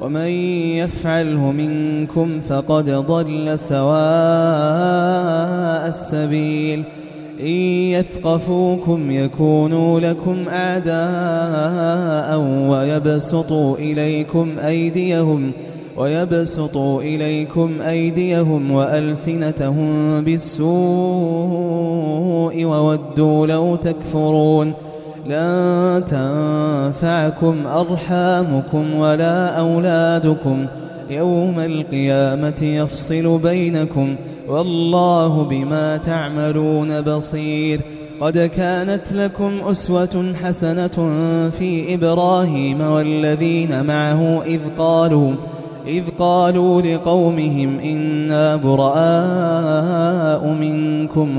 ومن يفعله منكم فقد ضل سواء السبيل. إن يثقفوكم يكونوا لكم أعداء ويبسطوا إليكم أيديهم ويبسطوا إليكم أيديهم وألسنتهم بالسوء وودوا لو تكفرون. لن تنفعكم أرحامكم ولا أولادكم. يوم القيامة يفصل بينكم. والله بما تعملون بصير. قد كانت لكم أسوة حسنة في إبراهيم والذين معه إذ قالوا إذ قالوا لقومهم إنا براء منكم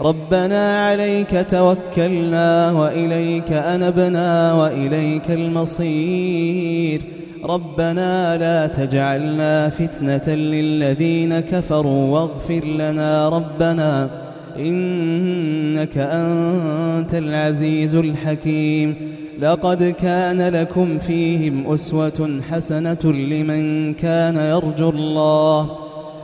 ربنا عليك توكلنا وإليك أنبنا وإليك المصير. ربنا لا تجعلنا فتنة للذين كفروا واغفر لنا ربنا إنك أنت العزيز الحكيم. لقد كان لكم فيهم أسوة حسنة لمن كان يرجو الله.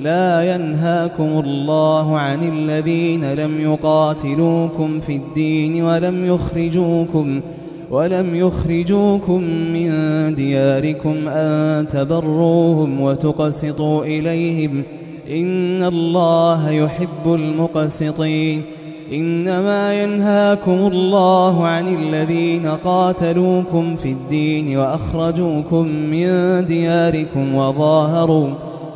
لا ينهاكم الله عن الذين لم يقاتلوكم في الدين ولم يخرجوكم ولم يخرجوكم من دياركم أن تبروهم وتقسطوا إليهم إن الله يحب المقسطين إنما ينهاكم الله عن الذين قاتلوكم في الدين وأخرجوكم من دياركم وظاهروا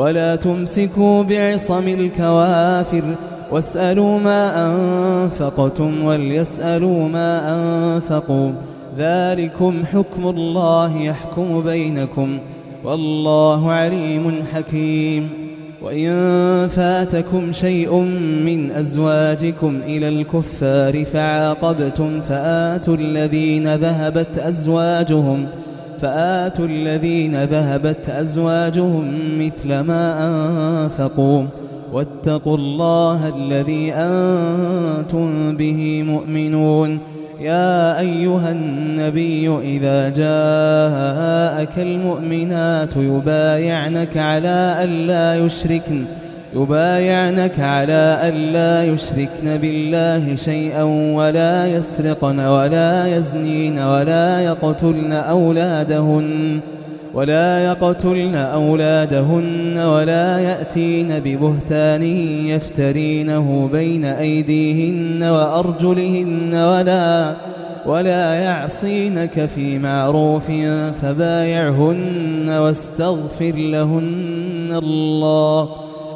ولا تمسكوا بعصم الكوافر واسألوا ما أنفقتم وليسألوا ما أنفقوا ذلكم حكم الله يحكم بينكم والله عليم حكيم وإن فاتكم شيء من أزواجكم إلى الكفار فعاقبتم فآتوا الذين ذهبت أزواجهم فآتوا الذين ذهبت أزواجهم مثل ما أنفقوا واتقوا الله الذي أنتم به مؤمنون. يا أيها النبي إذا جاءك المؤمنات يبايعنك على ألا يشركن يبايعنك على ألا يشركن بالله شيئا ولا يسرقن ولا يزنين ولا يقتلن أولادهن ولا يقتلن أولادهن ولا يأتين ببهتان يفترينه بين أيديهن وأرجلهن ولا ولا يعصينك في معروف فبايعهن واستغفر لهن الله